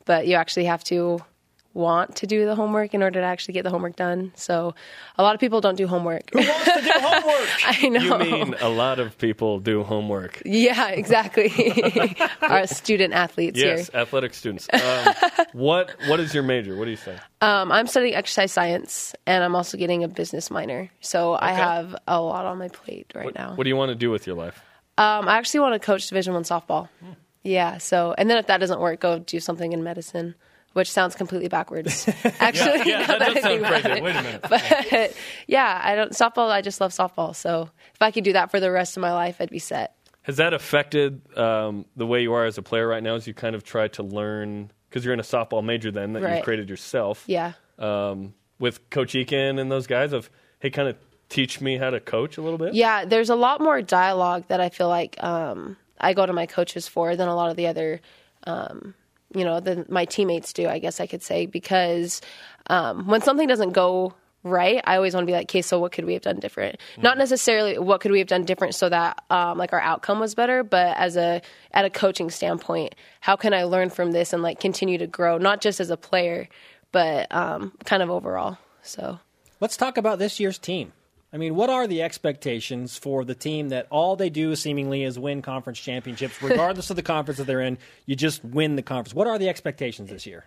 But you actually have to want to do the homework in order to actually get the homework done. So a lot of people don't do homework. Who wants to do homework? I know. You mean a lot of people do homework? Yeah, exactly. Our student athletes Yes, here. athletic students. Um, what What is your major? What do you say? Um, I'm studying exercise science, and I'm also getting a business minor. So I have a lot on my plate right now. What do you want to do with your life? Um, I actually want to coach Division One softball. Yeah. So, and then if that doesn't work, go do something in medicine, which sounds completely backwards. Actually, Yeah, now that I does sound crazy. Wait a minute. But yeah, I don't softball. I just love softball. So if I could do that for the rest of my life, I'd be set. Has that affected um, the way you are as a player right now? As you kind of try to learn because you're in a softball major then that you've created yourself. Yeah. Um, with Coach Eakin and those guys of hey, kind of teach me how to coach a little bit. Yeah, there's a lot more dialogue that I feel like um, I go to my coaches for than a lot of the other, um, you know, than my teammates do. I guess I could say because um, when something doesn't go right, I always want to be like, okay, so what could we have done different? Not necessarily what could we have done different so that um, like our outcome was better, but as a at a coaching standpoint, how can I learn from this and like continue to grow, not just as a player, but um, kind of overall. So. Let's talk about this year's team. I mean, what are the expectations for the team that all they do seemingly is win conference championships, regardless of the conference that they're in? You just win the conference. What are the expectations this year?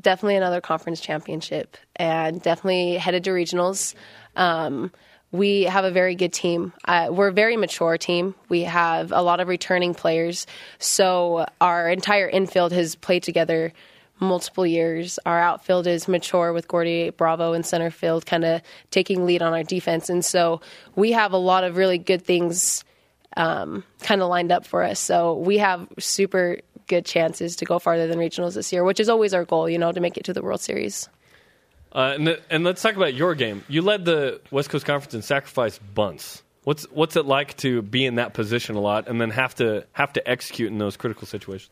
definitely another conference championship and definitely headed to regionals. Um, we have a very good team. Uh, we're a very mature team. We have a lot of returning players. So our entire infield has played together multiple years. Our outfield is mature with Gordy Bravo in center field, kind of taking lead on our defense. And so we have a lot of really good things um, kind of lined up for us. So we have super good chances to go farther than regionals this year, which is always our goal, you know, to make it to the World Series. Uh, and, the, and let's talk about your game. You led the West Coast Conference in sacrifice bunts. What's what's it like to be in that position a lot and then have to have to execute in those critical situations?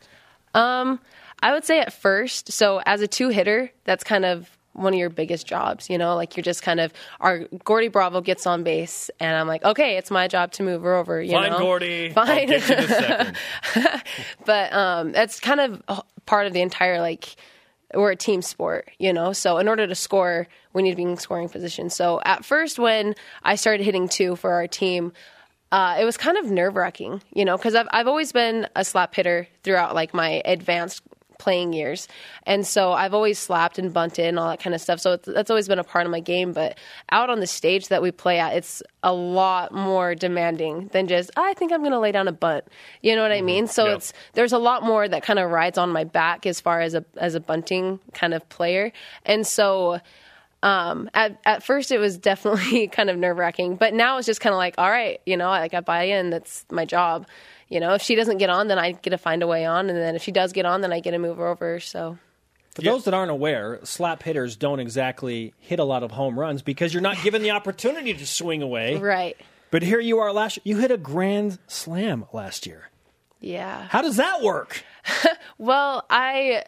Um, I would say at first, so as a two hitter, that's kind of one of your biggest jobs, you know, like you're just kind of our Gordy Bravo gets on base and I'm like, okay, it's my job to move her over, you Fine, know. Gordy. Fine. I'll get you in second. but um, that's kind of part of the entire like we're a team sport, you know. So in order to score, we need to be in scoring position. So at first, when I started hitting two for our team, uh, it was kind of nerve wracking, you know, because I've I've always been a slap hitter throughout like my advanced playing years, and so I've always slapped and bunted and all that kind of stuff. So it's, that's always been a part of my game. But out on the stage that we play at, it's a lot more demanding than just I think I'm going to lay down a bunt. You know what I mean? So Yeah. it's there's a lot more that kind of rides on my back as far as a as a bunting kind of player, and so. Um, at at first it was definitely kind of nerve wracking, but now it's just kind of like, all right, you know, I got buy in. That's my job. You know, if she doesn't get on, then I get to find a way on, and then if she does get on, then I get to move her over. So For those that aren't aware, slap hitters don't exactly hit a lot of home runs because you're not given the opportunity to swing away. right, But here you are last you hit a grand slam last year. yeah. How does that work? Well, I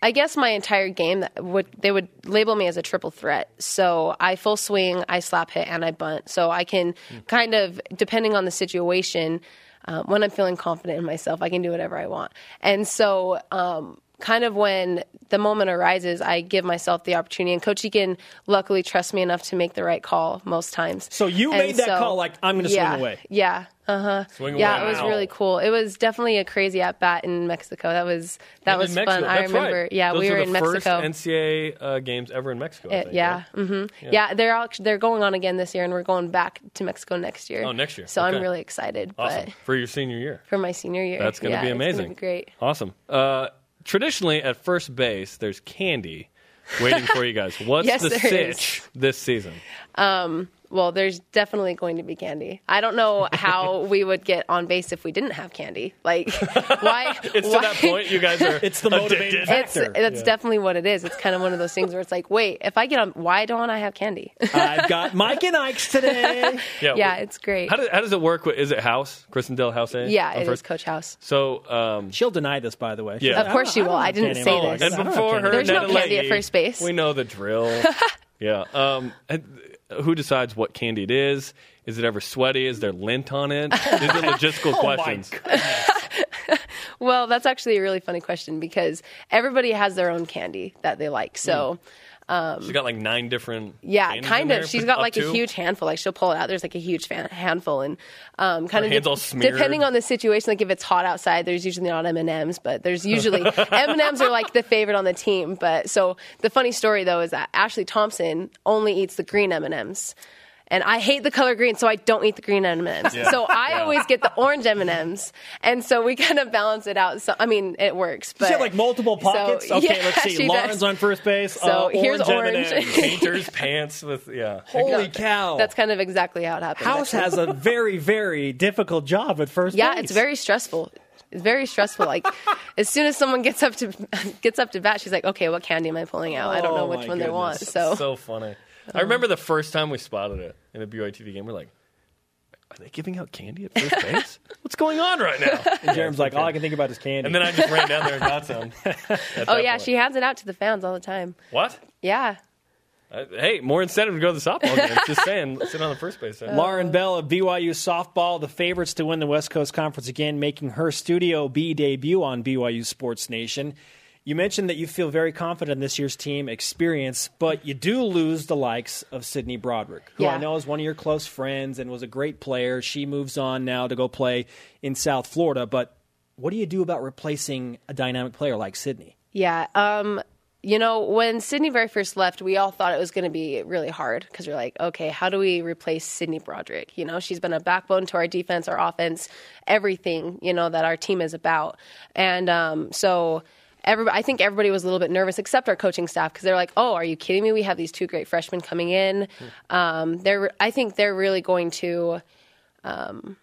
I guess my entire game that would they would label me as a triple threat. So I full swing, I slap hit, and I bunt. So I can hmm. kind of depending on the situation. Um, when I'm feeling confident in myself, I can do whatever I want. And so, um, kind of when the moment arises, I give myself the opportunity. And Coach Eakin luckily trusts me enough to make the right call most times. So you And made that so- call like I'm going to yeah, swing away. Yeah. Uh huh. Swing Yeah, away. it was Wow. really cool. It was definitely a crazy at bat in Mexico. That was that And was in Mexico. fun. I remember. right. Yeah, Those we were the in Mexico. First NCAA uh, games ever in Mexico. I It- think, yeah, right? hmm yeah. They're all, they're going on again this year, and we're going back to Mexico next year. Oh, next year. So Okay. I'm really excited. Awesome But for your senior year. for my senior year, That's going to yeah, be amazing. gonna be great. Awesome. Uh, traditionally, at first base, there's candy waiting for you guys. What's Yes, the sitch is. this season? Um, Well, there's definitely going to be candy. I don't know how we would get on base if we didn't have candy. Like, why? It's why, to that point you guys are. It's the motivating addicted. factor. It's that's definitely what it is. It's kind of one of those things where it's like, wait, if I get on, why don't I have candy? I've got Mike and Ike's today. Yeah. yeah, it's great. How, do, how does it work? Is it House? Kristen Delahoussaye? yeah, on it is first? Coach House. So, um, She'll deny this, by the way. Yeah. Of course she will. I didn't say this. and before her, candy. There's no candy at first base. We know the drill. yeah. Um, and who decides what candy it is? Is it ever sweaty? Is there lint on it? These are logistical Oh questions. Well, that's actually a really funny question because everybody has their own candy that they like. So, hmm. She's got like nine different. yeah, kind of. She's got like a huge handful. Like she'll pull it out. There's like a huge fan- handful, and um, kind Her of smeared. depending on the situation. Like if it's hot outside, there's usually not M and M's, but there's usually M and M's are like the favorite on the team. But so the funny story though is that Ashley Thompson only eats the green M and M's. And I hate the color green, so I don't eat the green M and M's. Yeah. So I Yeah. always get the orange M and M's, and so we kind of balance it out. So I mean, it works. But she have like multiple So, pockets? okay, yeah, let's see. Lauren's does. on first base. So uh, here's orange. orange. M&Ms. Painter's pants with yeah. Holy cow! That's kind of exactly how it happens. House actually. has a very, very difficult job at first Yeah, base. it's very stressful. It's very stressful. Like as soon as someone gets up to gets up to bat, she's like, "Okay, what candy am I pulling out? I don't know Oh, which my one they want." So, so funny. I remember the first time we spotted it in a BYU TV game. We're like, are they giving out candy at first base? What's going on right now? And Jarom's like, all I can think about is candy. And then I just ran down there and got some. oh yeah, point. she hands it out to the fans all the time. What? Yeah, Uh, hey, more incentive to go to the softball game. Just saying, sit on the first base. There. Lauren Bell of BYU softball, the favorites to win the West Coast Conference again, making her Studio B debut on BYU Sports Nation. You mentioned that you feel very confident in this year's team experience, but you do lose the likes of Sydney Broderick, who I know is one of your close friends and was a great player. She moves on now to go play in South Florida, but what do you do about replacing a dynamic player like Sydney? yeah. Um, you know, when Sydney very first left, we all thought it was going to be really hard because we're like, okay, how do we replace Sydney Broderick? You know, she's been a backbone to our defense, our offense, everything, you know, that our team is about. And um, so everybody, I think everybody was a little bit nervous, except our coaching staff, because they're like, "Oh, are you kidding me? We have these two great freshmen coming in." Um, they're, I think they're really going to um,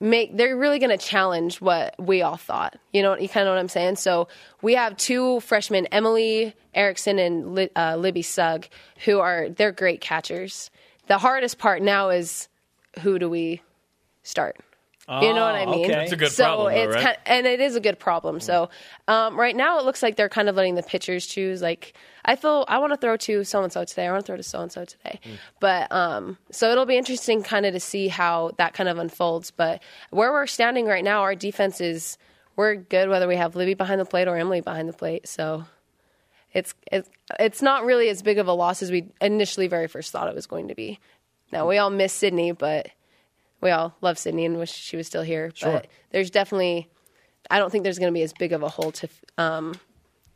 make. They're really going to challenge what we all thought. You know, you kind of know what I'm saying. So we have two freshmen, Emily Erickson and uh, Libby Sugg, who are they're great catchers. The hardest part now is who do we start? You know what I Oh, mean? okay. That's a good so problem, though, it's right? kind and it is a good problem. So um, right now it looks like they're kind of letting the pitchers choose. Like I feel I want to throw to so and so today. I want to throw to so and so today. But um, so it'll be interesting kind of to see how that kind of unfolds. But where we're standing right now, our defense is we're good whether we have Libby behind the plate or Emily behind the plate. So it's it's it's not really as big of a loss as we initially very first thought it was going to be. Now we all miss Sydney, but we all love Sydney and wish she was still here. Sure. But there's definitely, I don't think there's going to be as big of a hole to, um,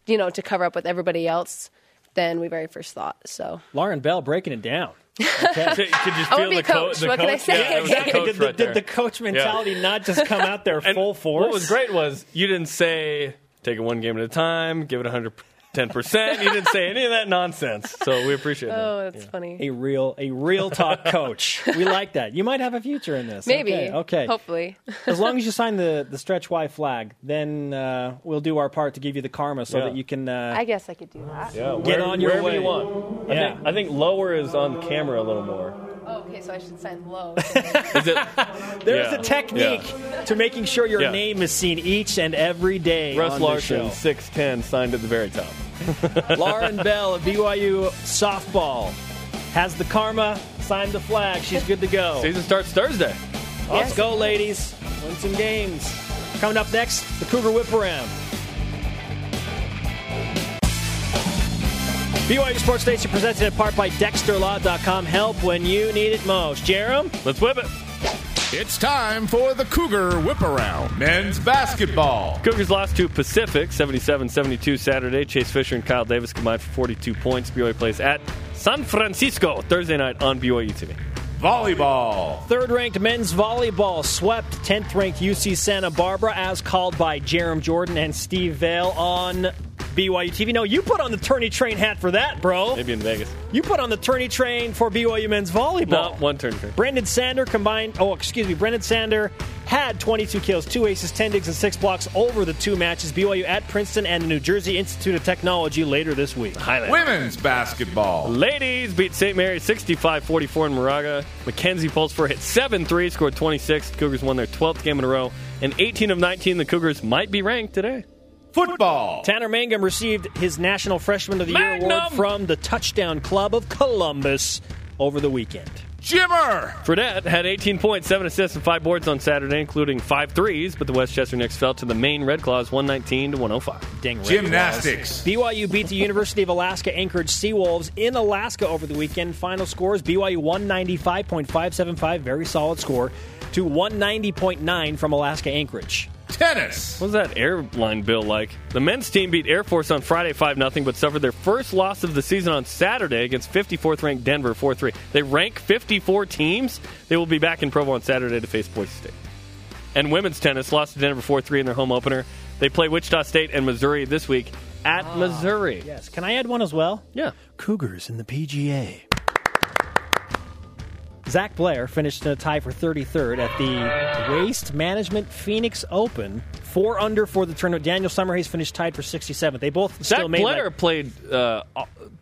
you know, to cover up with everybody else than we very first thought. So Lauren Bell breaking it down. Okay. so I would be the coach. Co- the what coach? can I say? Yeah, exactly. Did, did, the coach mentality yeah. not just come out there full force? What was great was you didn't say take it one game at a time, give it 100 10%. You didn't say any of that nonsense. So we appreciate it. Oh, that's yeah. funny. A real a real talk coach. we like that. You might have a future in this. Maybe. Okay. okay. Hopefully. as long as you sign the, the stretch Y flag, then uh, we'll do our part to give you the karma so yeah. that you can uh, I guess I could do that. Yeah. Get where, on your way. you want. I, yeah. think, I think lower is on camera a little more. Oh, okay, so I should sign low. Is it? there's Yeah. a technique to making sure your Yeah. name is seen each and every day. Russ on the Larson, show. six ten, signed at the very top. Lauren Bell of BYU softball has the karma. Signed the flag. She's good to go. Season starts Thursday. Let's go, ladies. Win some games. Coming up next, the Cougar Whip Around. BYU Sports Nation presented in part by DexterLaw.com. Help when you need it most. Jarom? Let's whip it. It's time for the Cougar Whip Around. Men's basketball. Cougars lost to Pacific 77-72 Saturday. Chase Fischer and Kyle Davis combined for 42 points. BYU plays at San Francisco Thursday night on BYU TV. Volleyball. Third ranked men's volleyball swept 10th ranked UC Santa Barbara as called by Jarom Jordan and Steve Vale on BYU TV. No, you put on the tourney train hat for that, bro. Maybe in Vegas. You put on the tourney train for BYU men's volleyball. No, one tourney turn. Brendan Sander combined. Oh, excuse me. Brendan Sander had 22 kills, two aces, 10 digs, and six blocks over the two matches. BYU at Princeton and the New Jersey Institute of Technology later this week. Highland. Women's basketball. Ladies beat St. Mary's 65-44 in Moraga. Mackenzie Pulsipher hit 7 3, scored 26. The Cougars won their 12th game in a row. And 18 of 19, the Cougars might be ranked today. Football. Tanner Mangum received his National Freshman of the Year award from the Touchdown Club of Columbus over the weekend. Jimmer. Fredette had 18 points, 7 assists, and 5 boards on Saturday, including 5 threes, but the Westchester Knicks fell to the Maine Red Claws 119 to 105. Dang Red Gymnastics. BYU beat the University of Alaska Anchorage Seawolves in Alaska over the weekend. Final scores BYU 195.575, very solid score, to 190.9 from Alaska Anchorage. Tennis. What was that airline bill like? The men's team beat Air Force on Friday 5 0, but suffered their first loss of the season on Saturday against 54th ranked Denver 4 3. They rank 54 teams. They will be back in Provo on Saturday to face Boise State. And women's tennis lost to Denver 4 3 in their home opener. They play Wichita State and Missouri this week at ah, Missouri. Yes. Can I add one as well? Yeah. Cougars in the PGA. Zach Blair finished in a tie for 33rd at the Waste Management Phoenix Open. Four under for the tournament. Daniel Summerhays finished tied for 67th. They both Zach still made Blair like- played uh,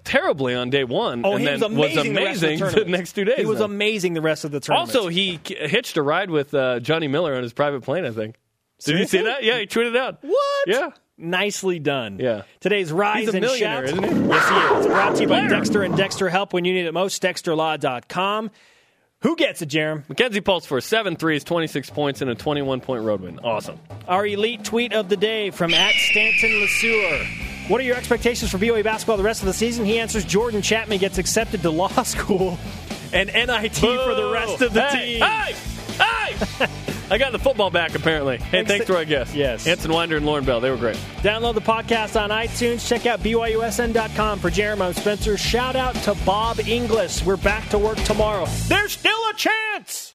terribly on day one Oh, and he then was amazing, the, rest of the, the next two days. He was amazing the rest of the tournament. Also, he hitched a ride with uh, Johnny Miller on his private plane, I think. Did you see that? Yeah, he tweeted it out. What? Yeah. Nicely done. Yeah. Today's Rise He's a and millionaire, Shout. isn't he? Yes, he is. Brought to you by. Dexter and Dexter Help when you need it most. DexterLaw.com. Who gets it, Jarom? Mackenzie Pulsipher seven threes, 26 points, and a 21 point road win. Awesome. Our elite tweet of the day from at Stanton LeSueur. What are your expectations for BYU basketball the rest of the season? He answers Jordan Chapman gets accepted to law school and NIT for the rest of the hey, team. Hey! Hey! I got the football back apparently. Hey, Thanks thanks, to- our guests. Yes. Anson Winder and Lauren Bell. They were great. Download the podcast on iTunes. Check out BYUSN.com. For Jeremy, I'm Spencer. Shout out to Bob Inglis. We're back to work tomorrow. There's still a chance.